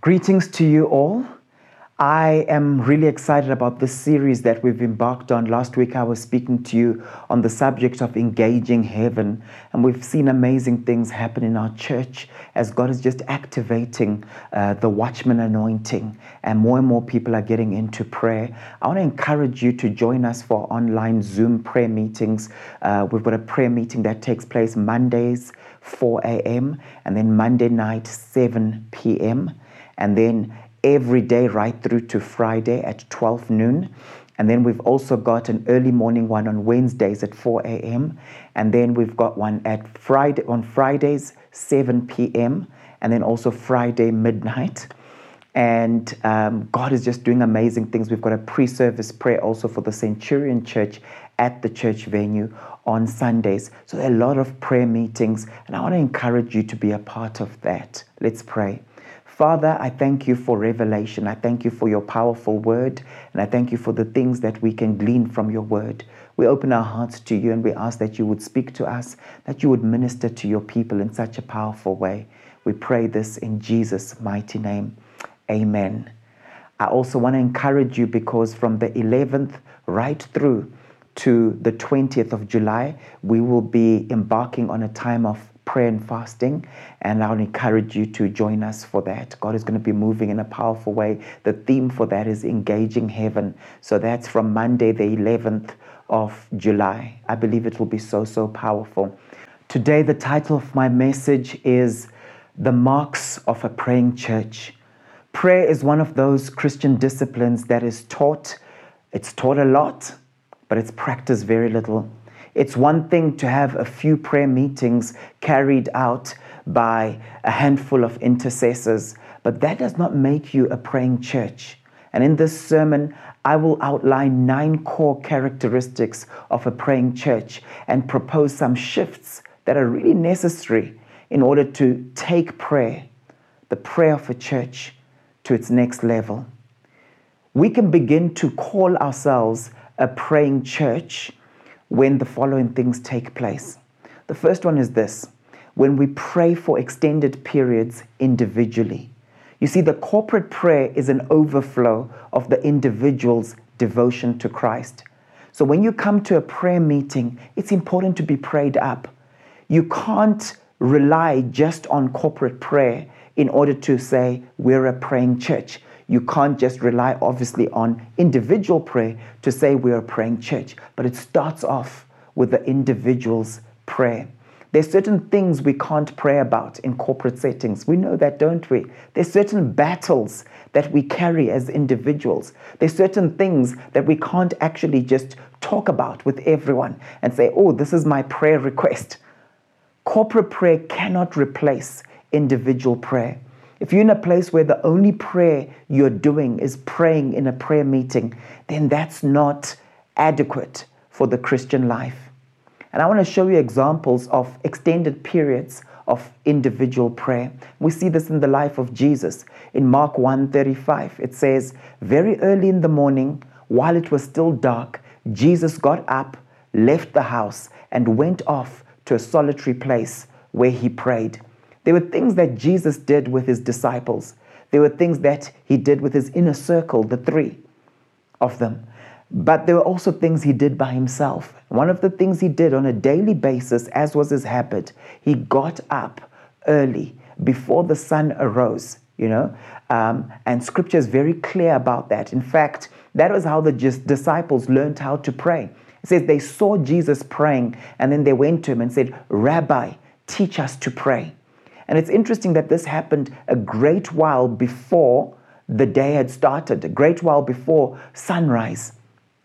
Greetings to you all. I am really excited about this series that we've embarked on. Last week, I was speaking to you on the subject of engaging heaven, and we've seen amazing things happen in our church as God is just activating uh, the watchman anointing, and more and more people are getting into prayer. I want to encourage you to join us for online Zoom prayer meetings. Uh, we've got a prayer meeting that takes place Mondays, 4 a.m., and then Monday night, 7 p.m., and then every day right through to Friday at 12 noon. And then we've also got an early morning one on Wednesdays at 4 a.m. And then we've got one at Friday on Fridays 7 p.m. And then also Friday midnight. And um, God is just doing amazing things. We've got a pre-service prayer also for the Centurion Church at the church venue on Sundays. So there are a lot of prayer meetings, and I want to encourage you to be a part of that. Let's pray. Father, I thank you for revelation. I thank you for your powerful word, and I thank you for the things that we can glean from your word. We open our hearts to you and we ask that you would speak to us, that you would minister to your people in such a powerful way. We pray this in Jesus' mighty name. Amen. I also want to encourage you because from the 11th right through to the 20th of July, we will be embarking on a time of prayer and fasting. And I'll encourage you to join us for that. God is going to be moving in a powerful way. The theme for that is engaging heaven. So that's from Monday, the 11th of July. I believe it will be so, so powerful. Today, the title of my message is The Marks of a Praying Church. Prayer is one of those Christian disciplines that is taught, it's taught a lot, but it's practiced very little. It's one thing to have a few prayer meetings carried out by a handful of intercessors, but that does not make you a praying church. And in this sermon, I will outline nine core characteristics of a praying church and propose some shifts that are really necessary in order to take prayer, the prayer of a church, to its next level. We can begin to call ourselves a praying church when the following things take place. The first one is this when we pray for extended periods individually. You see, the corporate prayer is an overflow of the individual's devotion to Christ. So when you come to a prayer meeting, it's important to be prayed up. You can't rely just on corporate prayer in order to say we're a praying church. You can't just rely, obviously, on individual prayer to say we're a praying church, but it starts off with the individual's prayer. There's certain things we can't pray about in corporate settings. We know that, don't we? There's certain battles that we carry as individuals. There's certain things that we can't actually just talk about with everyone and say, oh, this is my prayer request. Corporate prayer cannot replace individual prayer. If you're in a place where the only prayer you're doing is praying in a prayer meeting, then that's not adequate for the Christian life. And I want to show you examples of extended periods of individual prayer. We see this in the life of Jesus. In Mark 1:35, it says, "Very early in the morning, while it was still dark, Jesus got up, left the house, and went off to a solitary place where he prayed." There were things that Jesus did with his disciples. There were things that he did with his inner circle, the three of them. But there were also things he did by himself. One of the things he did on a daily basis, as was his habit, he got up early before the sun arose, you know, um, and scripture is very clear about that. In fact, that was how the disciples learned how to pray. It says they saw Jesus praying and then they went to him and said, Rabbi, teach us to pray. And it's interesting that this happened a great while before the day had started, a great while before sunrise,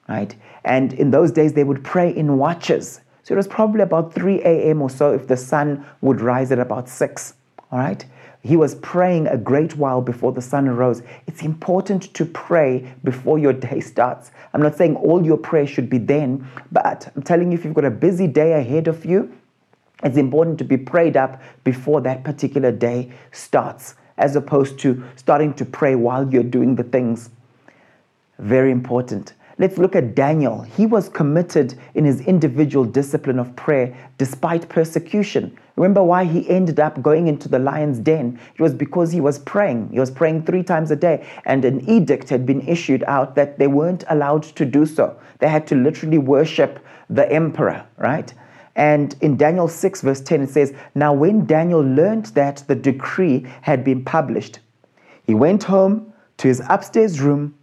right? And in those days, they would pray in watches. So it was probably about 3 a.m. or so if the sun would rise at about 6, all right? He was praying a great while before the sun arose. It's important to pray before your day starts. I'm not saying all your prayer should be then, but I'm telling you, if you've got a busy day ahead of you, it's important to be prayed up before that particular day starts, as opposed to starting to pray while you're doing the things. Very important. Let's look at Daniel. He was committed in his individual discipline of prayer despite persecution. Remember why he ended up going into the lion's den? It was because he was praying. He was praying three times a day, and an edict had been issued out that they weren't allowed to do so. They had to literally worship the emperor, right? And in Daniel 6, verse 10, it says, Now when Daniel learned that the decree had been published, he went home to his upstairs room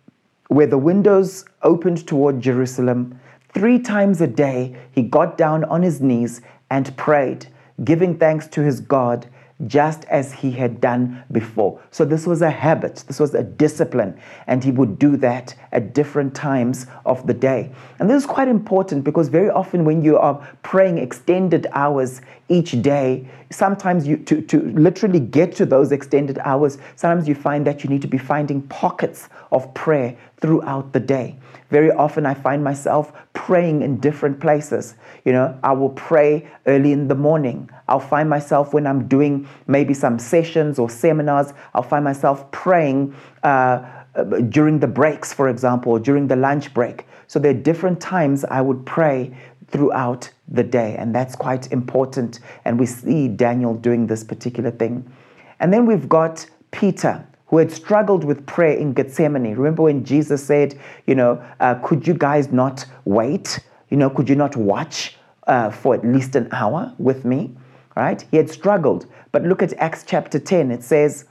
where the windows opened toward Jerusalem. Three times a day, he got down on his knees and prayed, giving thanks to his God just as he had done before. So this was a habit, this was a discipline, and he would do that at different times of the day. And this is quite important because very often when you are praying extended hours each day, sometimes you to, to literally get to those extended hours, sometimes you find that you need to be finding pockets of prayer throughout the day. Very often I find myself praying in different places. You know, I will pray early in the morning. I'll find myself when I'm doing maybe some sessions or seminars, I'll find myself praying uh, during the breaks, for example, during the lunch break. So there are different times I would pray throughout the day, and that's quite important. And we see Daniel doing this particular thing. And then we've got Peter who had struggled with prayer in Gethsemane. Remember when Jesus said, you know, uh, could you guys not wait? You know, could you not watch uh, for at least an hour with me? Right? He had struggled. But look at Acts chapter 10. It says,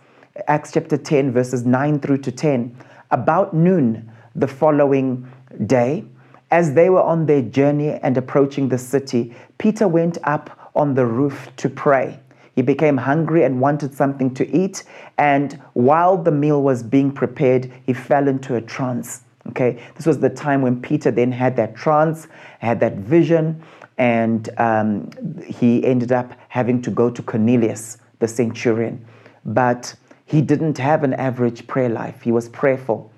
Acts chapter 10, verses 9 through to 10. About noon the following day, as they were on their journey and approaching the city, Peter went up on the roof to pray. He became hungry and wanted something to eat. And while the meal was being prepared, he fell into a trance. Okay, this was the time when Peter then had that trance, had that vision, and um, he ended up having to go to Cornelius, the centurion. But he didn't have an average prayer life, he was prayerful.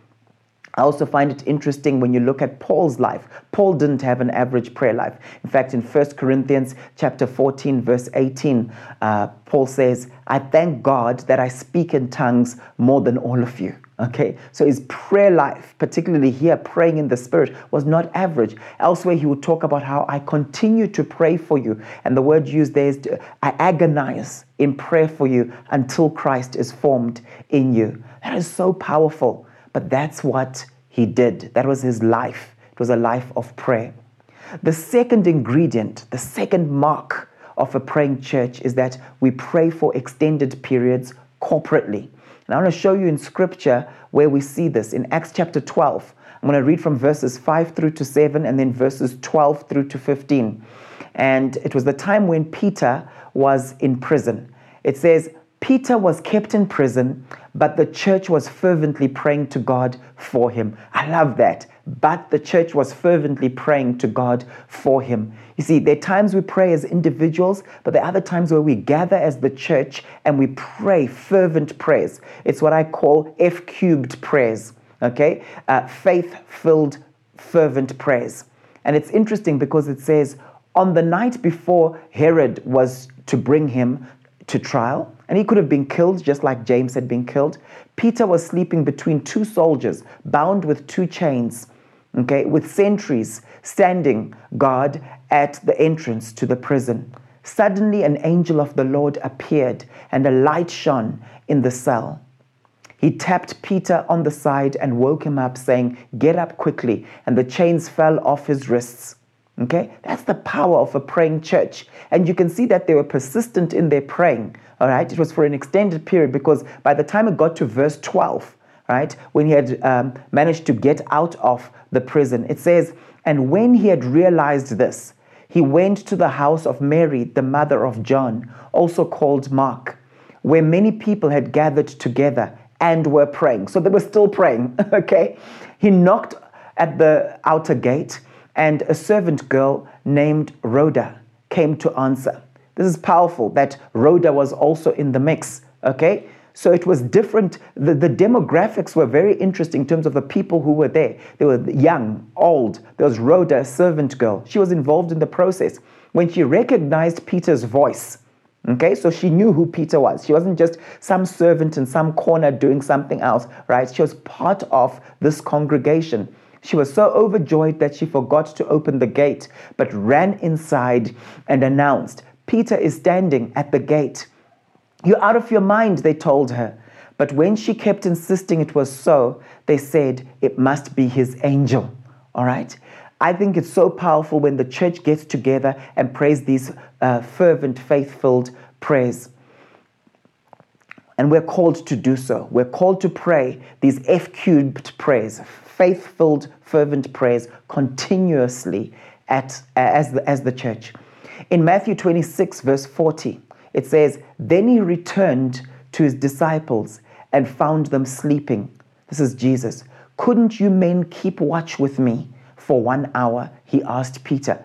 I also find it interesting when you look at Paul's life. Paul didn't have an average prayer life. In fact, in 1 Corinthians chapter 14, verse 18, uh, Paul says, I thank God that I speak in tongues more than all of you. Okay, so his prayer life, particularly here, praying in the Spirit, was not average. Elsewhere, he would talk about how I continue to pray for you. And the word used there is I agonize in prayer for you until Christ is formed in you. That is so powerful. But that's what he did. That was his life. It was a life of prayer. The second ingredient, the second mark of a praying church is that we pray for extended periods corporately. And I want to show you in scripture where we see this in Acts chapter 12. I'm going to read from verses 5 through to 7 and then verses 12 through to 15. And it was the time when Peter was in prison. It says, Peter was kept in prison, but the church was fervently praying to God for him. I love that. But the church was fervently praying to God for him. You see, there are times we pray as individuals, but there are other times where we gather as the church and we pray fervent prayers. It's what I call F cubed prayers, okay? Uh, Faith filled, fervent prayers. And it's interesting because it says, on the night before Herod was to bring him to trial, and he could have been killed just like James had been killed. Peter was sleeping between two soldiers, bound with two chains, okay, with sentries standing guard at the entrance to the prison. Suddenly, an angel of the Lord appeared, and a light shone in the cell. He tapped Peter on the side and woke him up, saying, Get up quickly. And the chains fell off his wrists. Okay? That's the power of a praying church. And you can see that they were persistent in their praying. All right? It was for an extended period because by the time it got to verse 12, right, when he had um, managed to get out of the prison, it says, And when he had realized this, he went to the house of Mary, the mother of John, also called Mark, where many people had gathered together and were praying. So they were still praying, okay? He knocked at the outer gate and a servant girl named Rhoda came to answer. This is powerful that Rhoda was also in the mix, okay? So it was different. The, the demographics were very interesting in terms of the people who were there. They were young, old. There was Rhoda, a servant girl. She was involved in the process. When she recognized Peter's voice, okay, so she knew who Peter was. She wasn't just some servant in some corner doing something else, right? She was part of this congregation. She was so overjoyed that she forgot to open the gate, but ran inside and announced, Peter is standing at the gate. You're out of your mind, they told her. But when she kept insisting it was so, they said it must be his angel. All right? I think it's so powerful when the church gets together and prays these uh, fervent, faith filled prayers. And we're called to do so. We're called to pray these F cubed prayers, faith filled, fervent prayers continuously at, as, the, as the church. In Matthew 26, verse 40, it says, Then he returned to his disciples and found them sleeping. This is Jesus. Couldn't you men keep watch with me for one hour? He asked Peter.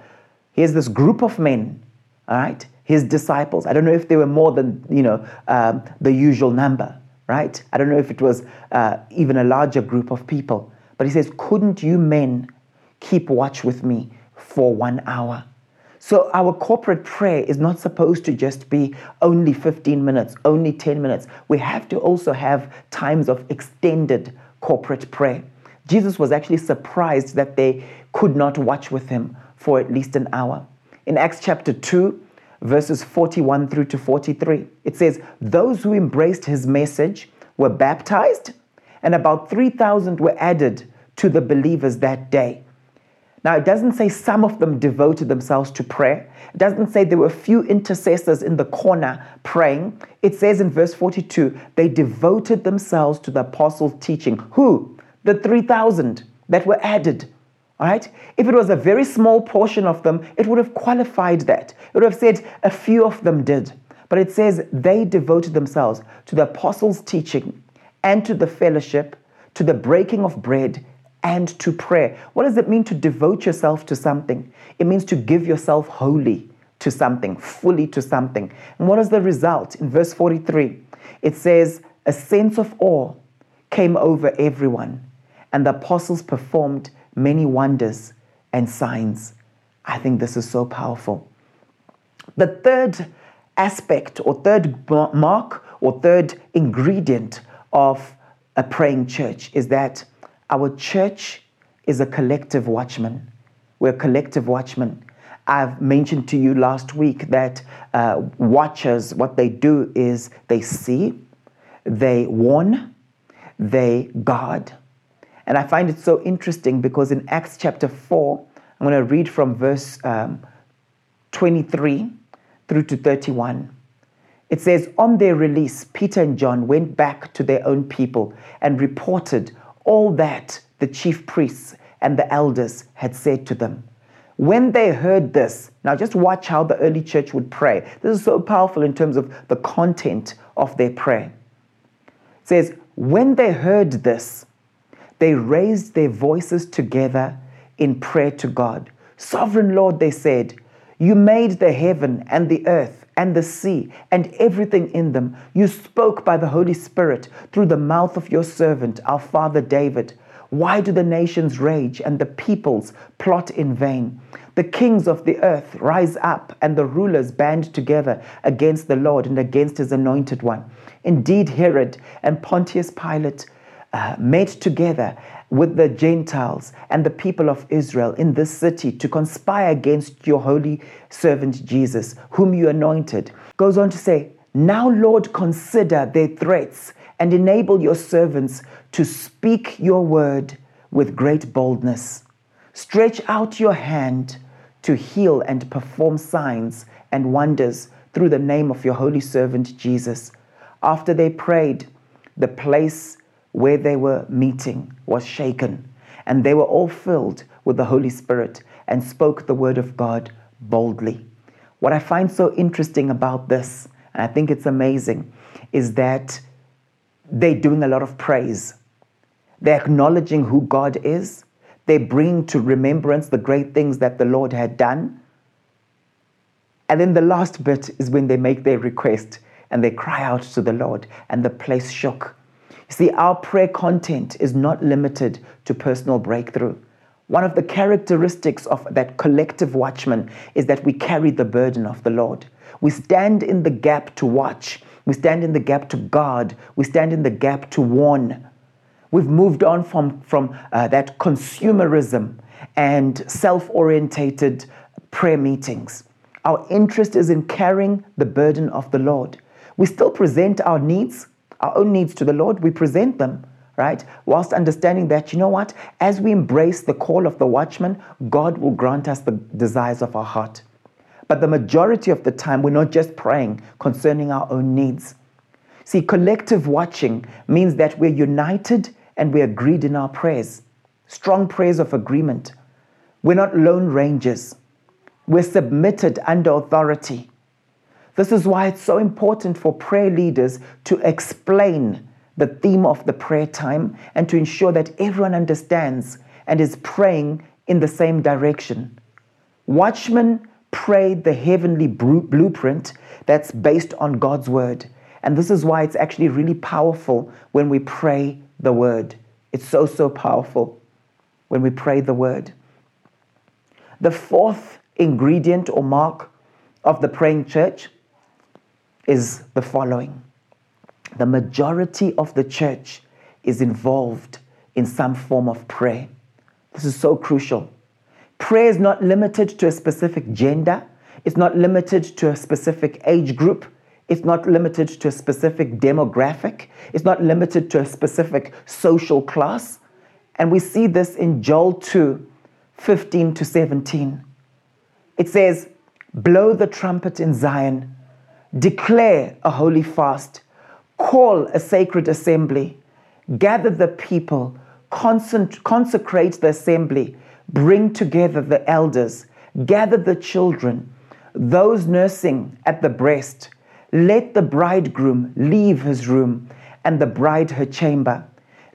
Here's this group of men, all right? His disciples. I don't know if they were more than, you know, um, the usual number, right? I don't know if it was uh, even a larger group of people. But he says, Couldn't you men keep watch with me for one hour? So our corporate prayer is not supposed to just be only 15 minutes, only 10 minutes. We have to also have times of extended corporate prayer. Jesus was actually surprised that they could not watch with him for at least an hour. In Acts chapter 2, verses 41 through to 43, it says, Those who embraced his message were baptized, and about 3,000 were added to the believers that day. Now, it doesn't say some of them devoted themselves to prayer. It doesn't say there were a few intercessors in the corner praying. It says in verse 42 they devoted themselves to the apostles' teaching. Who? The 3,000 that were added. All right? If it was a very small portion of them, it would have qualified that. It would have said a few of them did. But it says they devoted themselves to the apostles' teaching and to the fellowship, to the breaking of bread and to prayer. What does it mean to devote yourself to something? It means to give yourself wholly to something, fully to something. And what is the result? In verse 43, it says, A sense of awe came over everyone, and the apostles performed many wonders and signs. I think this is so powerful. The third aspect, or third mark, or third ingredient of a praying church is that our church is a collective watchman. We're collective watchmen. I've mentioned to you last week that uh, watchers, what they do is they see, they warn, they guard. And I find it so interesting because in Acts chapter 4, I'm going to read from verse um, 23 through to 31. It says, On their release, Peter and John went back to their own people and reported all that the chief priests and the elders had said to them. When they heard this, now just watch how the early church would pray. This is so powerful in terms of the content of their prayer. It says, When they heard this, they raised their voices together in prayer to God. Sovereign Lord, they said, You made the heaven and the earth and the sea and everything in them. You spoke by the Holy Spirit through the mouth of your servant, our father David. Why do the nations rage and the peoples plot in vain? The kings of the earth rise up and the rulers band together against the Lord and against his anointed one. Indeed, Herod and Pontius Pilate uh, met together with the Gentiles and the people of Israel in this city to conspire against your holy servant Jesus, whom you anointed. Goes on to say, Now, Lord, consider their threats and enable your servants to speak your word with great boldness. Stretch out your hand to heal and perform signs and wonders through the name of your holy servant Jesus. After they prayed, the place where they were meeting was shaken, and they were all filled with the Holy Spirit and spoke the word of God boldly. What I find so interesting about this, and I think it's amazing, is that they're doing a lot of praise. They're acknowledging who God is. They bring to remembrance the great things that the Lord had done. And then the last bit is when they make their request and they cry out to the Lord, and the place shook See, our prayer content is not limited to personal breakthrough. One of the characteristics of that collective watchman is that we carry the burden of the Lord. We stand in the gap to watch. We stand in the gap to guard. We stand in the gap to warn. We've moved on from, from uh, that consumerism and self orientated prayer meetings. Our interest is in carrying the burden of the Lord. We still present our needs, our own needs to the Lord, we present them, right? Whilst understanding that, you know what? As we embrace the call of the watchman, God will grant us the desires of our heart. But the majority of the time, we're not just praying concerning our own needs. See, collective watching means that we're united and we're agreed in our prayers. Strong prayers of agreement. We're not lone rangers. We're submitted under authority. This is why it's so important for prayer leaders to explain the theme of the prayer time and to ensure that everyone understands and is praying in the same direction. Watchmen pray the heavenly blueprint that's based on God's word. And this is why it's actually really powerful when we pray the word. It's so, so powerful when we pray the word. The fourth ingredient or mark of the praying church is the following the majority of the church is involved in some form of prayer. This is so crucial. Prayer is not limited to a specific gender, it's not limited to a specific age group, it's not limited to a specific demographic, it's not limited to a specific social class. And we see this in Joel 2 15 to 17. It says, Blow the trumpet in Zion, declare a holy fast, call a sacred assembly, gather the people, consecrate the assembly, bring together the elders, gather the children, those nursing at the breast. Let the bridegroom leave his room and the bride her chamber.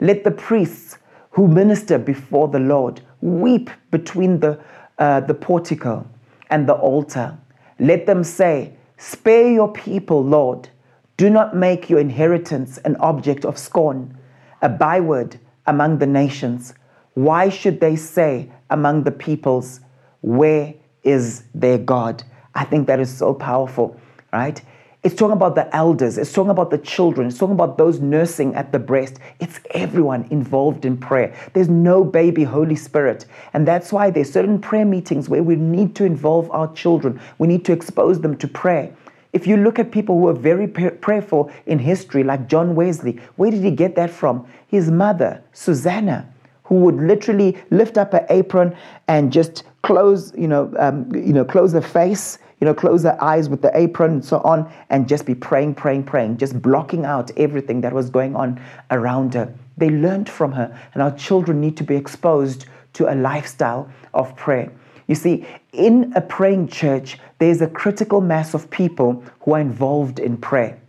Let the priests who minister before the Lord weep between the, uh, the portico and the altar. Let them say, Spare your people, Lord. Do not make your inheritance an object of scorn, a byword among the nations. Why should they say among the peoples, Where is their God? I think that is so powerful, right? It's talking about the elders, it's talking about the children, it's talking about those nursing at the breast. It's everyone involved in prayer. There's no baby Holy Spirit. And that's why there's certain prayer meetings where we need to involve our children. We need to expose them to prayer. If you look at people who are very prayerful in history, like John Wesley, where did he get that from? His mother, Susanna, who would literally lift up her apron and just close, you know, um, you know, close her face you know, close her eyes with the apron and so on, and just be praying, praying, praying, just blocking out everything that was going on around her. They learned from her, and our children need to be exposed to a lifestyle of prayer. You see, in a praying church, there's a critical mass of people who are involved in prayer.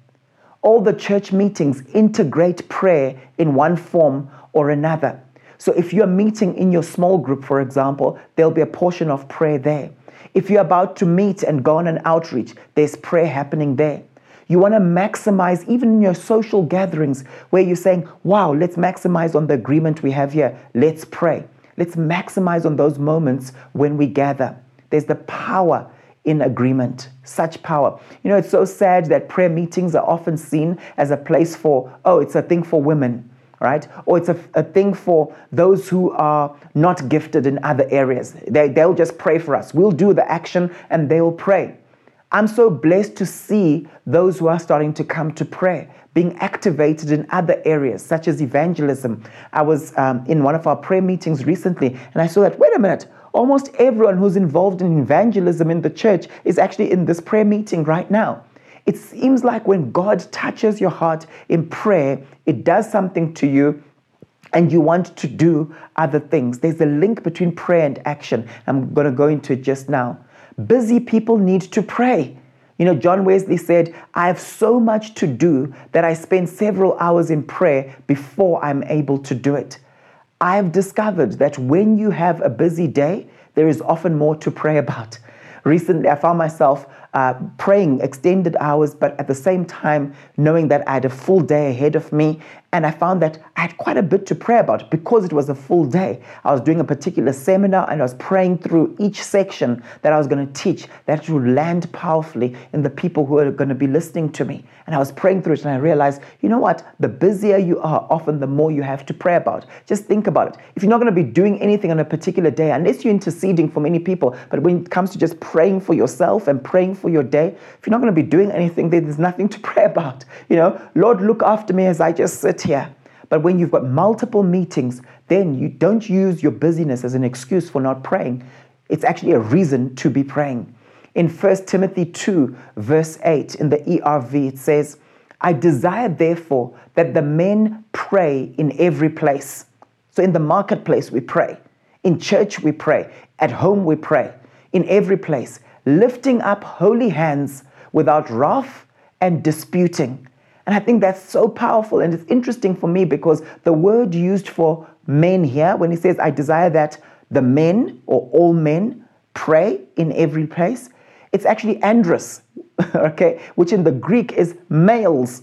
All the church meetings integrate prayer in one form or another. So if you're meeting in your small group, for example, there'll be a portion of prayer there. If you're about to meet and go on an outreach, there's prayer happening there. You want to maximize, even in your social gatherings, where you're saying, wow, let's maximize on the agreement we have here. Let's pray. Let's maximize on those moments when we gather. There's the power in agreement, such power. You know, it's so sad that prayer meetings are often seen as a place for, oh, it's a thing for women right? Or it's a, a thing for those who are not gifted in other areas. They, they'll just pray for us. We'll do the action and they'll pray. I'm so blessed to see those who are starting to come to prayer being activated in other areas, such as evangelism. I was um, in one of our prayer meetings recently and I saw that, wait a minute, almost everyone who's involved in evangelism in the church is actually in this prayer meeting right now. It seems like when God touches your heart in prayer, it does something to you and you want to do other things. There's a link between prayer and action. I'm going to go into it just now. Busy people need to pray. You know, John Wesley said, I have so much to do that I spend several hours in prayer before I'm able to do it. I've discovered that when you have a busy day, there is often more to pray about. Recently, I found myself uh, praying extended hours, but at the same time, knowing that I had a full day ahead of me And I found that I had quite a bit to pray about because it was a full day. I was doing a particular seminar and I was praying through each section that I was going to teach that would land powerfully in the people who are going to be listening to me. And I was praying through it and I realized, you know what? The busier you are, often the more you have to pray about. Just think about it. If you're not going to be doing anything on a particular day, unless you're interceding for many people, but when it comes to just praying for yourself and praying for your day, if you're not going to be doing anything, then there's nothing to pray about. You know, Lord, look after me as I just sit here. But when you've got multiple meetings, then you don't use your busyness as an excuse for not praying. It's actually a reason to be praying. In 1 Timothy 2, verse 8, in the ERV, it says, I desire, therefore, that the men pray in every place. So in the marketplace, we pray. In church, we pray. At home, we pray. In every place, lifting up holy hands without wrath and disputing. And I think that's so powerful. And it's interesting for me because the word used for men here, when he says, I desire that the men or all men pray in every place, it's actually andros, okay, which in the Greek is males.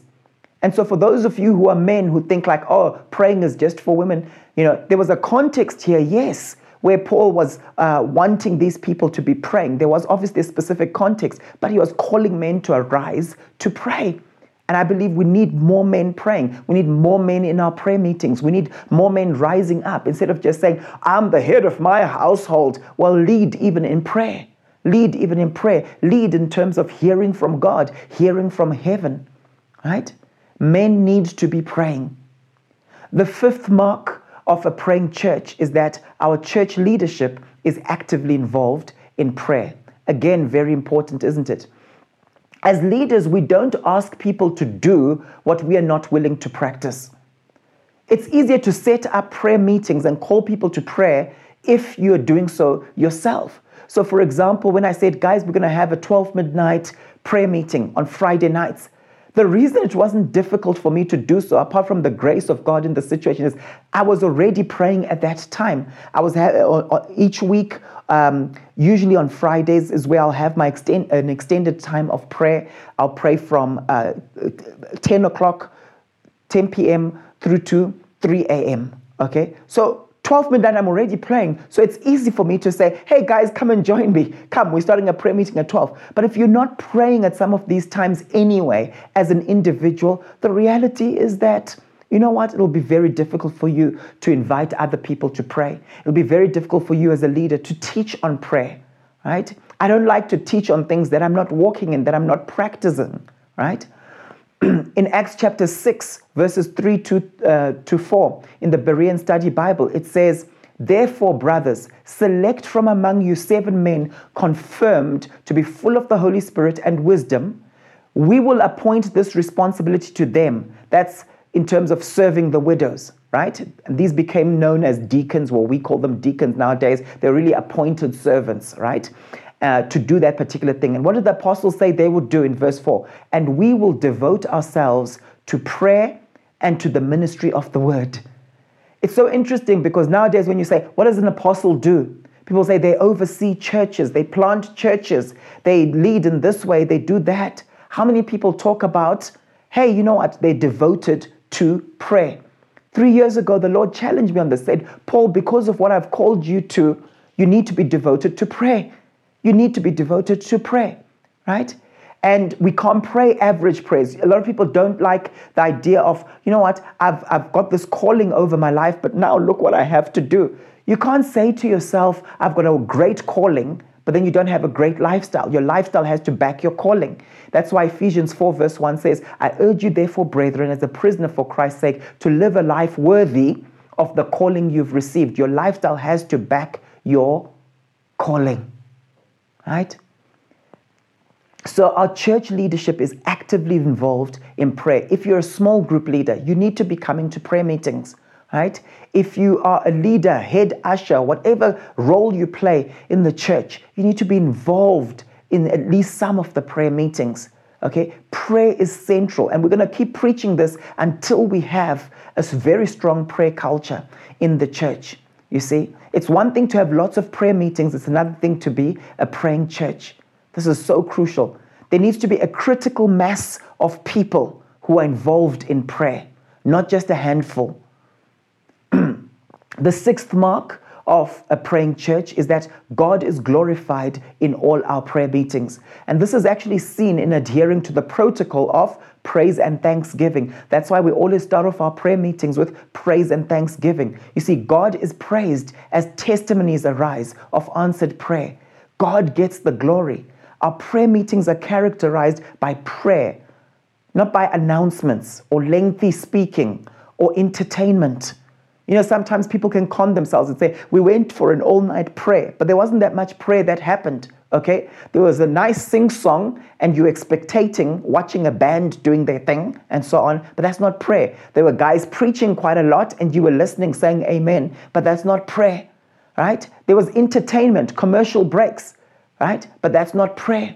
And so, for those of you who are men who think like, oh, praying is just for women, you know, there was a context here, yes, where Paul was uh, wanting these people to be praying. There was obviously a specific context, but he was calling men to arise to pray. And I believe we need more men praying. We need more men in our prayer meetings. We need more men rising up instead of just saying, I'm the head of my household. Well, lead even in prayer. Lead even in prayer. Lead in terms of hearing from God, hearing from heaven. Right? Men need to be praying. The fifth mark of a praying church is that our church leadership is actively involved in prayer. Again, very important, isn't it? As leaders, we don't ask people to do what we are not willing to practice. It's easier to set up prayer meetings and call people to prayer if you're doing so yourself. So, for example, when I said, guys, we're going to have a 12 midnight prayer meeting on Friday nights, the reason it wasn't difficult for me to do so, apart from the grace of God in the situation, is I was already praying at that time. I was ha- each week, um, usually on Fridays, is where I'll have my extend- an extended time of prayer. I'll pray from uh, 10 o'clock, 10 p.m. through to 3 a.m. Okay, so 12 midnight, I'm already praying. So it's easy for me to say, hey guys, come and join me. Come, we're starting a prayer meeting at 12. But if you're not praying at some of these times anyway, as an individual, the reality is that. You know what? It'll be very difficult for you to invite other people to pray. It'll be very difficult for you as a leader to teach on prayer, right? I don't like to teach on things that I'm not walking in, that I'm not practicing, right? in Acts chapter 6, verses 3 to, uh, to 4, in the Berean Study Bible, it says, Therefore, brothers, select from among you seven men confirmed to be full of the Holy Spirit and wisdom. We will appoint this responsibility to them. That's in terms of serving the widows, right? And these became known as deacons, or we call them deacons nowadays. They're really appointed servants, right? Uh, to do that particular thing. And what did the apostles say they would do in verse 4? And we will devote ourselves to prayer and to the ministry of the word. It's so interesting because nowadays, when you say, What does an apostle do? People say they oversee churches, they plant churches, they lead in this way, they do that. How many people talk about, hey, you know what? They're devoted to prayer. Three years ago, the Lord challenged me on this, said, Paul, because of what I've called you to, you need to be devoted to prayer you need to be devoted to prayer, right? And we can't pray average prayers. A lot of people don't like the idea of, you know what, I've, I've got this calling over my life, but now look what I have to do. You can't say to yourself, I've got a great calling, but then you don't have a great lifestyle. Your lifestyle has to back your calling. That's why Ephesians 4, verse 1 says, I urge you, therefore, brethren, as a prisoner for Christ's sake, to live a life worthy of the calling you've received. Your lifestyle has to back your calling right? So, our church leadership is actively involved in prayer. If you're a small group leader, you need to be coming to prayer meetings, right? If you are a leader, head usher, whatever role you play in the church, you need to be involved in at least some of the prayer meetings. Okay, prayer is central, and we're going to keep preaching this until we have a very strong prayer culture in the church. You see, it's one thing to have lots of prayer meetings, it's another thing to be a praying church. This is so crucial. There needs to be a critical mass of people who are involved in prayer, not just a handful. the sixth mark of a praying church is that God is glorified in all our prayer meetings. And this is actually seen in adhering to the protocol of praise and thanksgiving. That's why we always start off our prayer meetings with praise and thanksgiving. You see, God is praised as testimonies arise of answered prayer. God gets the glory. Our prayer meetings are characterized by prayer, not by announcements or lengthy speaking or entertainment. You know, sometimes people can con themselves and say, We went for an all night prayer, but there wasn't that much prayer that happened. Okay? There was a nice sing song, and you expectating watching a band doing their thing and so on, but that's not prayer. There were guys preaching quite a lot, and you were listening saying amen, but that's not prayer. Right? There was entertainment, commercial breaks, right? But that's not prayer.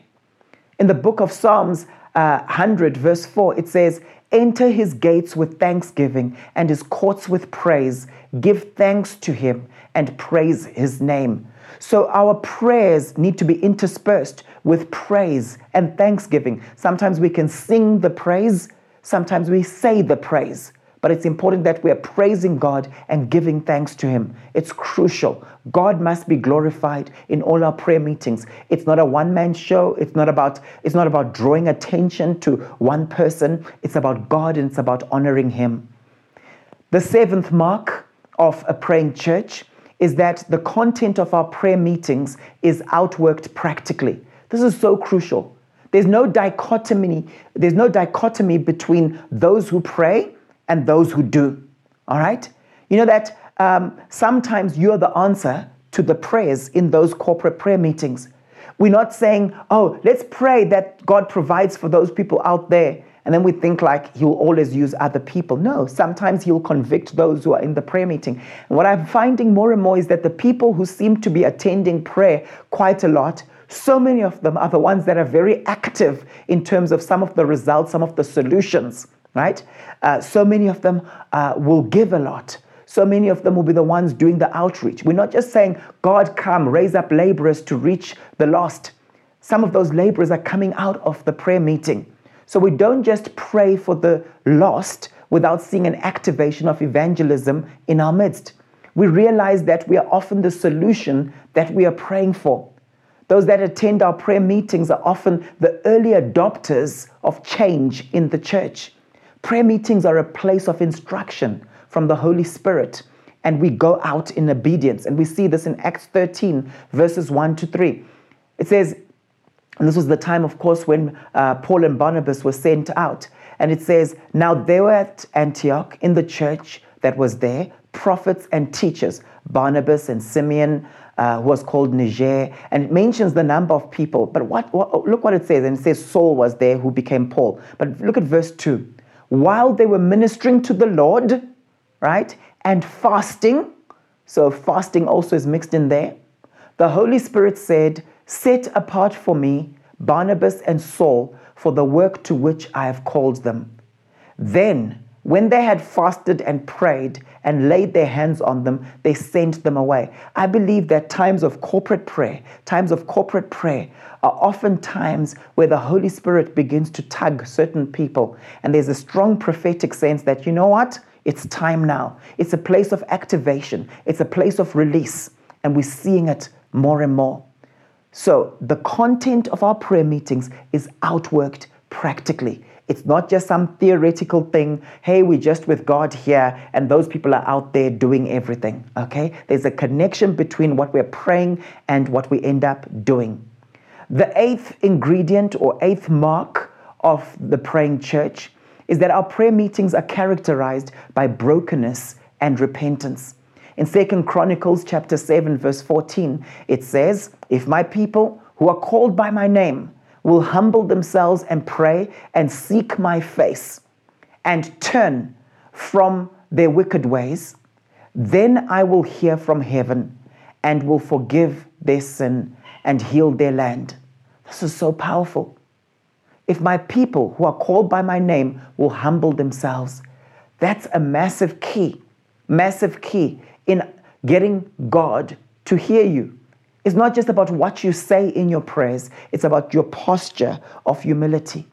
In the book of Psalms uh, 100, verse 4, it says, Enter his gates with thanksgiving and his courts with praise. Give thanks to him and praise his name. So our prayers need to be interspersed with praise and thanksgiving. Sometimes we can sing the praise, sometimes we say the praise. But it's important that we are praising God and giving thanks to Him. It's crucial. God must be glorified in all our prayer meetings. It's not a one-man show. It's not about it's not about drawing attention to one person. It's about God and it's about honoring Him. The seventh mark of a praying church is that the content of our prayer meetings is outworked practically. This is so crucial. There's no dichotomy, there's no dichotomy between those who pray and those who do. All right? You know that um, sometimes you're the answer to the prayers in those corporate prayer meetings. We're not saying, oh, let's pray that God provides for those people out there. And then we think like he'll always use other people. No, sometimes he'll convict those who are in the prayer meeting. And what I'm finding more and more is that the people who seem to be attending prayer quite a lot, so many of them are the ones that are very active in terms of some of the results, some of the solutions right? Uh, so many of them uh, will give a lot. So many of them will be the ones doing the outreach. We're not just saying, God, come, raise up laborers to reach the lost. Some of those laborers are coming out of the prayer meeting. So we don't just pray for the lost without seeing an activation of evangelism in our midst. We realize that we are often the solution that we are praying for. Those that attend our prayer meetings are often the early adopters of change in the church. Prayer meetings are a place of instruction from the Holy Spirit, and we go out in obedience. And we see this in Acts 13, verses 1 to 3. It says, and this was the time, of course, when uh, Paul and Barnabas were sent out. And it says, Now they were at Antioch in the church that was there prophets and teachers, Barnabas and Simeon, uh, who was called Niger, and it mentions the number of people. But what, what, look what it says, and it says Saul was there who became Paul. But look at verse 2 while they were ministering to the Lord, right, and fasting, so fasting also is mixed in there, the Holy Spirit said, Set apart for me Barnabas and Saul for the work to which I have called them. Then, when they had fasted and prayed and laid their hands on them, they sent them away. I believe that times of corporate prayer, times of corporate prayer, are often times where the Holy Spirit begins to tug certain people. And there's a strong prophetic sense that, you know what? It's time now. It's a place of activation, it's a place of release. And we're seeing it more and more. So, the content of our prayer meetings is outworked practically. It's not just some theoretical thing. Hey, we're just with God here, and those people are out there doing everything. Okay? There's a connection between what we're praying and what we end up doing. The eighth ingredient or eighth mark of the praying church is that our prayer meetings are characterized by brokenness and repentance. In 2 Chronicles chapter 7 verse 14, it says, "If my people who are called by my name will humble themselves and pray and seek my face and turn from their wicked ways, then I will hear from heaven and will forgive their sin and heal their land." This is so powerful. If my people who are called by my name will humble themselves, that's a massive key, massive key in getting God to hear you. It's not just about what you say in your prayers, it's about your posture of humility.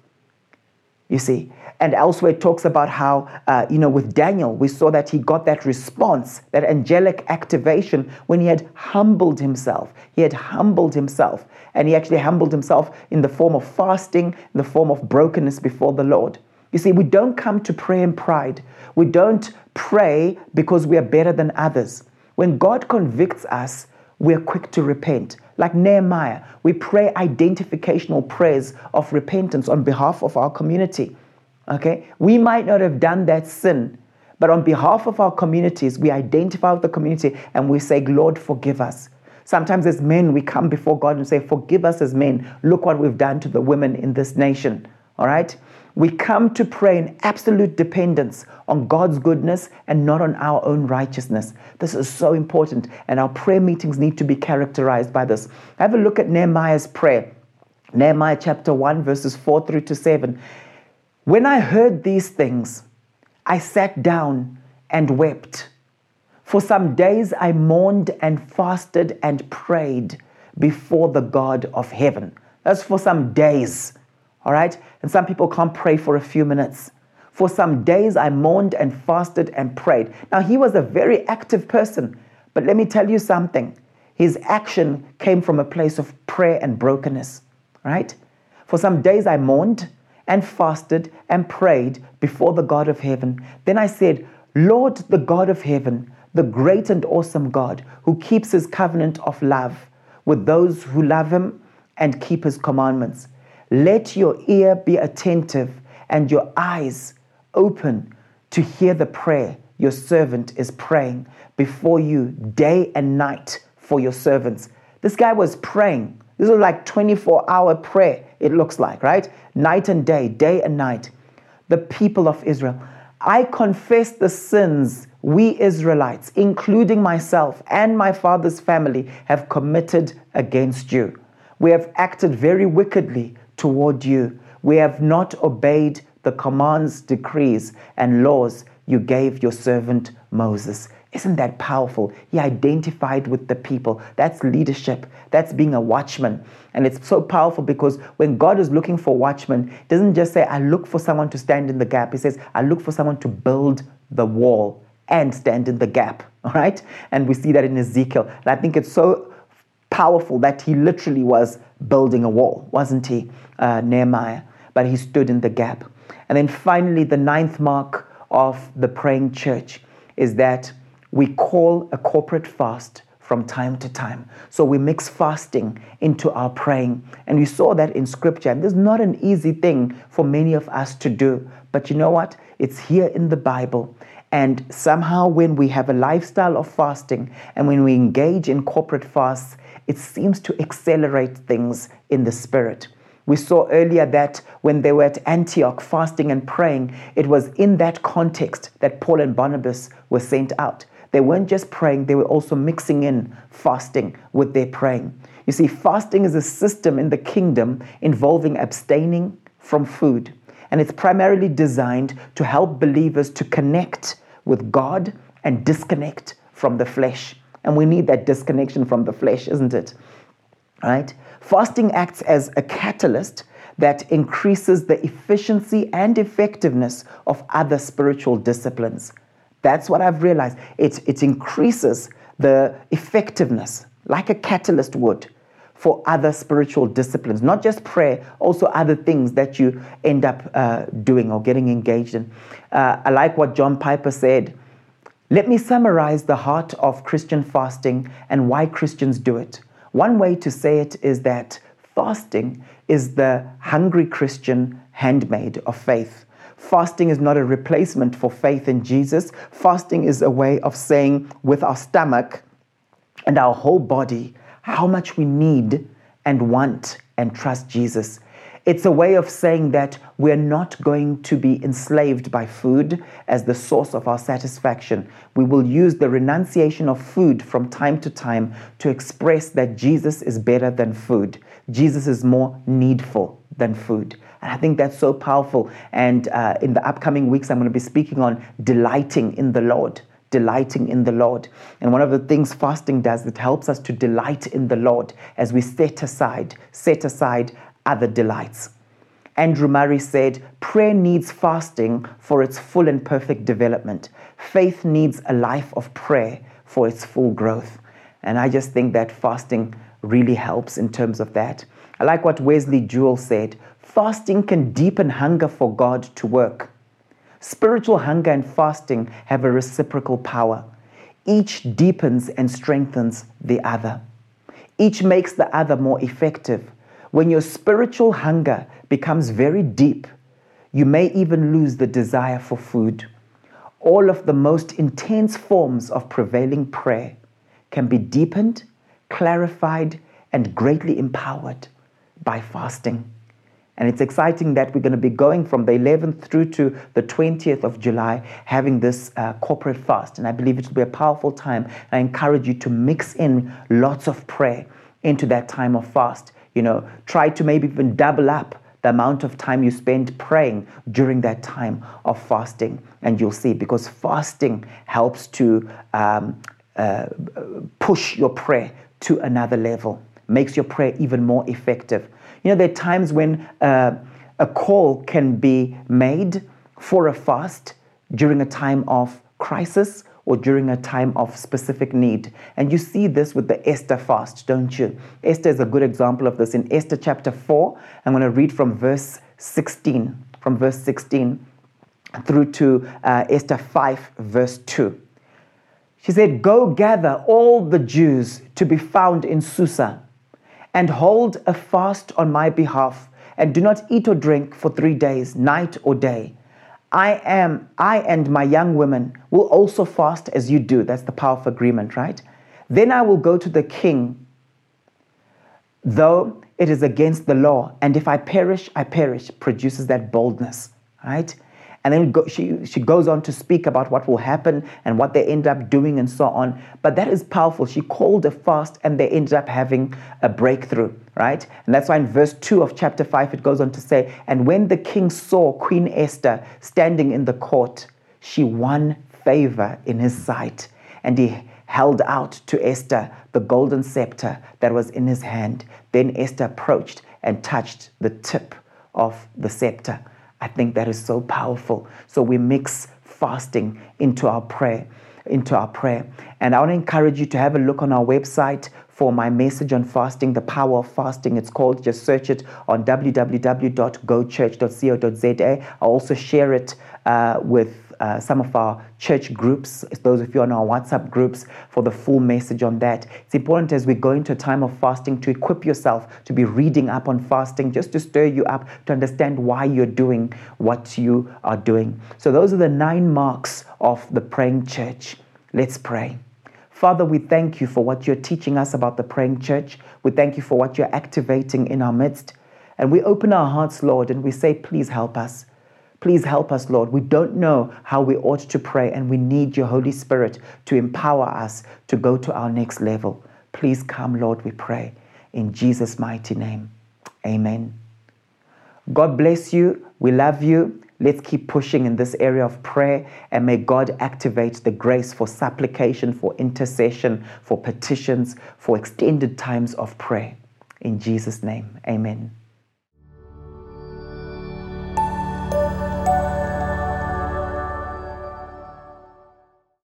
you see. And elsewhere it talks about how, uh, you know, with Daniel, we saw that he got that response, that angelic activation when he had humbled himself. He had humbled himself. And he actually humbled himself in the form of fasting, in the form of brokenness before the Lord. You see, we don't come to pray in pride. We don't pray because we are better than others. When God convicts us, we're quick to repent. Like Nehemiah, we pray identificational prayers of repentance on behalf of our community. Okay? We might not have done that sin, but on behalf of our communities, we identify with the community and we say, Lord, forgive us. Sometimes as men, we come before God and say, Forgive us as men. Look what we've done to the women in this nation. All right? We come to pray in absolute dependence on God's goodness and not on our own righteousness. This is so important, and our prayer meetings need to be characterized by this. Have a look at Nehemiah's prayer. Nehemiah chapter 1, verses 4 through to 7. When I heard these things, I sat down and wept. For some days I mourned and fasted and prayed before the God of heaven. That's for some days, all right? And some people can't pray for a few minutes. For some days I mourned and fasted and prayed. Now, he was a very active person, but let me tell you something. His action came from a place of prayer and brokenness, right? For some days I mourned and fasted and prayed before the God of heaven. Then I said, Lord, the God of heaven, the great and awesome God who keeps his covenant of love with those who love him and keep his commandments. Let your ear be attentive and your eyes open to hear the prayer your servant is praying before you day and night for your servants. This guy was praying. This was like 24 hour prayer, it looks like, right? night and day, day and night, the people of Israel. I confess the sins we Israelites, including myself and my father's family, have committed against you. We have acted very wickedly toward you. We have not obeyed the commands, decrees, and laws you gave your servant Moses. Isn't that powerful? He identified with the people. That's leadership. That's being a watchman. And it's so powerful because when God is looking for watchmen, he doesn't just say, I look for someone to stand in the gap. He says, I look for someone to build the wall and stand in the gap. All right? And we see that in Ezekiel. And I think it's so powerful that he literally was building a wall, wasn't he, uh, Nehemiah? But he stood in the gap. And then finally, the ninth mark of the praying church is that we call a corporate fast from time to time. So we mix fasting into our praying. And we saw that in scripture. And this is not an easy thing for many of us to do. But you know what? It's here in the Bible. And somehow, when we have a lifestyle of fasting and when we engage in corporate fasts, it seems to accelerate things in the spirit. We saw earlier that when they were at Antioch fasting and praying, it was in that context that Paul and Barnabas were sent out. They weren't just praying, they were also mixing in fasting with their praying. You see, fasting is a system in the kingdom involving abstaining from food. And it's primarily designed to help believers to connect with God and disconnect from the flesh. And we need that disconnection from the flesh, isn't it? Right? Fasting acts as a catalyst that increases the efficiency and effectiveness of other spiritual disciplines. That's what I've realized. It, it increases the effectiveness, like a catalyst would, for other spiritual disciplines, not just prayer, also other things that you end up uh, doing or getting engaged in. Uh, I like what John Piper said. Let me summarize the heart of Christian fasting and why Christians do it. One way to say it is that fasting is the hungry Christian handmaid of faith. Fasting is not a replacement for faith in Jesus. Fasting is a way of saying with our stomach and our whole body how much we need and want and trust Jesus. It's a way of saying that we're not going to be enslaved by food as the source of our satisfaction. We will use the renunciation of food from time to time to express that Jesus is better than food. Jesus is more needful than food. And I think that's so powerful. And uh, in the upcoming weeks, I'm going to be speaking on delighting in the Lord. Delighting in the Lord. And one of the things fasting does, it helps us to delight in the Lord as we set aside, set aside other delights. Andrew Murray said, Prayer needs fasting for its full and perfect development. Faith needs a life of prayer for its full growth. And I just think that fasting really helps in terms of that. I like what Wesley Duewel said fasting can deepen hunger for God to work. Spiritual hunger and fasting have a reciprocal power. Each deepens and strengthens the other. Each makes the other more effective. When your spiritual hunger becomes very deep, you may even lose the desire for food. All of the most intense forms of prevailing prayer can be deepened, clarified, and greatly empowered by fasting. And it's exciting that we're going to be going from the 11th through to the 20th of July having this uh, corporate fast. And I believe it will be a powerful time. I encourage you to mix in lots of prayer into that time of fast. You know, try to maybe even double up the amount of time you spend praying during that time of fasting. And you'll see, because fasting helps to um, uh, push your prayer to another level, makes your prayer even more effective. You know, there are times when uh, a call can be made for a fast during a time of crisis or during a time of specific need. And you see this with the Esther fast, don't you? Esther is a good example of this. In Esther chapter 4, I'm going to read from verse 16, from verse 16 through to uh, Esther 5, verse 2. She said, Go gather all the Jews to be found in Susa and hold a fast on my behalf, and do not eat or drink for three days, night or day. I am, I and my young women will also fast as you do. That's the power of agreement, right? Then I will go to the king, though it is against the law. And if I perish, I perish, produces that boldness, right? And then go, she, she goes on to speak about what will happen and what they end up doing and so on. But that is powerful. She called a fast and they ended up having a breakthrough, right? And that's why in verse 2 of chapter 5, it goes on to say, And when the king saw Queen Esther standing in the court, she won favor in his sight. And he held out to Esther the golden scepter that was in his hand. Then Esther approached and touched the tip of the scepter. I think that is so powerful. So we mix fasting into our prayer, into our prayer. And I want to encourage you to have a look on our website for my message on fasting, the power of fasting. It's called, just search it on www.gochurch.co.za. I'll also share it uh, with uh, some of our church groups, those of you on our WhatsApp groups, for the full message on that. It's important as we go into a time of fasting to equip yourself to be reading up on fasting, just to stir you up to understand why you're doing what you are doing. So, those are the nine marks of the praying church. Let's pray. Father, we thank you for what you're teaching us about the praying church. We thank you for what you're activating in our midst. And we open our hearts, Lord, and we say, please help us. Please help us, Lord. We don't know how we ought to pray, and we need your Holy Spirit to empower us to go to our next level. Please come, Lord, we pray. In Jesus' mighty name. Amen. God bless you. We love you. Let's keep pushing in this area of prayer, and may God activate the grace for supplication, for intercession, for petitions, for extended times of prayer. In Jesus' name, amen.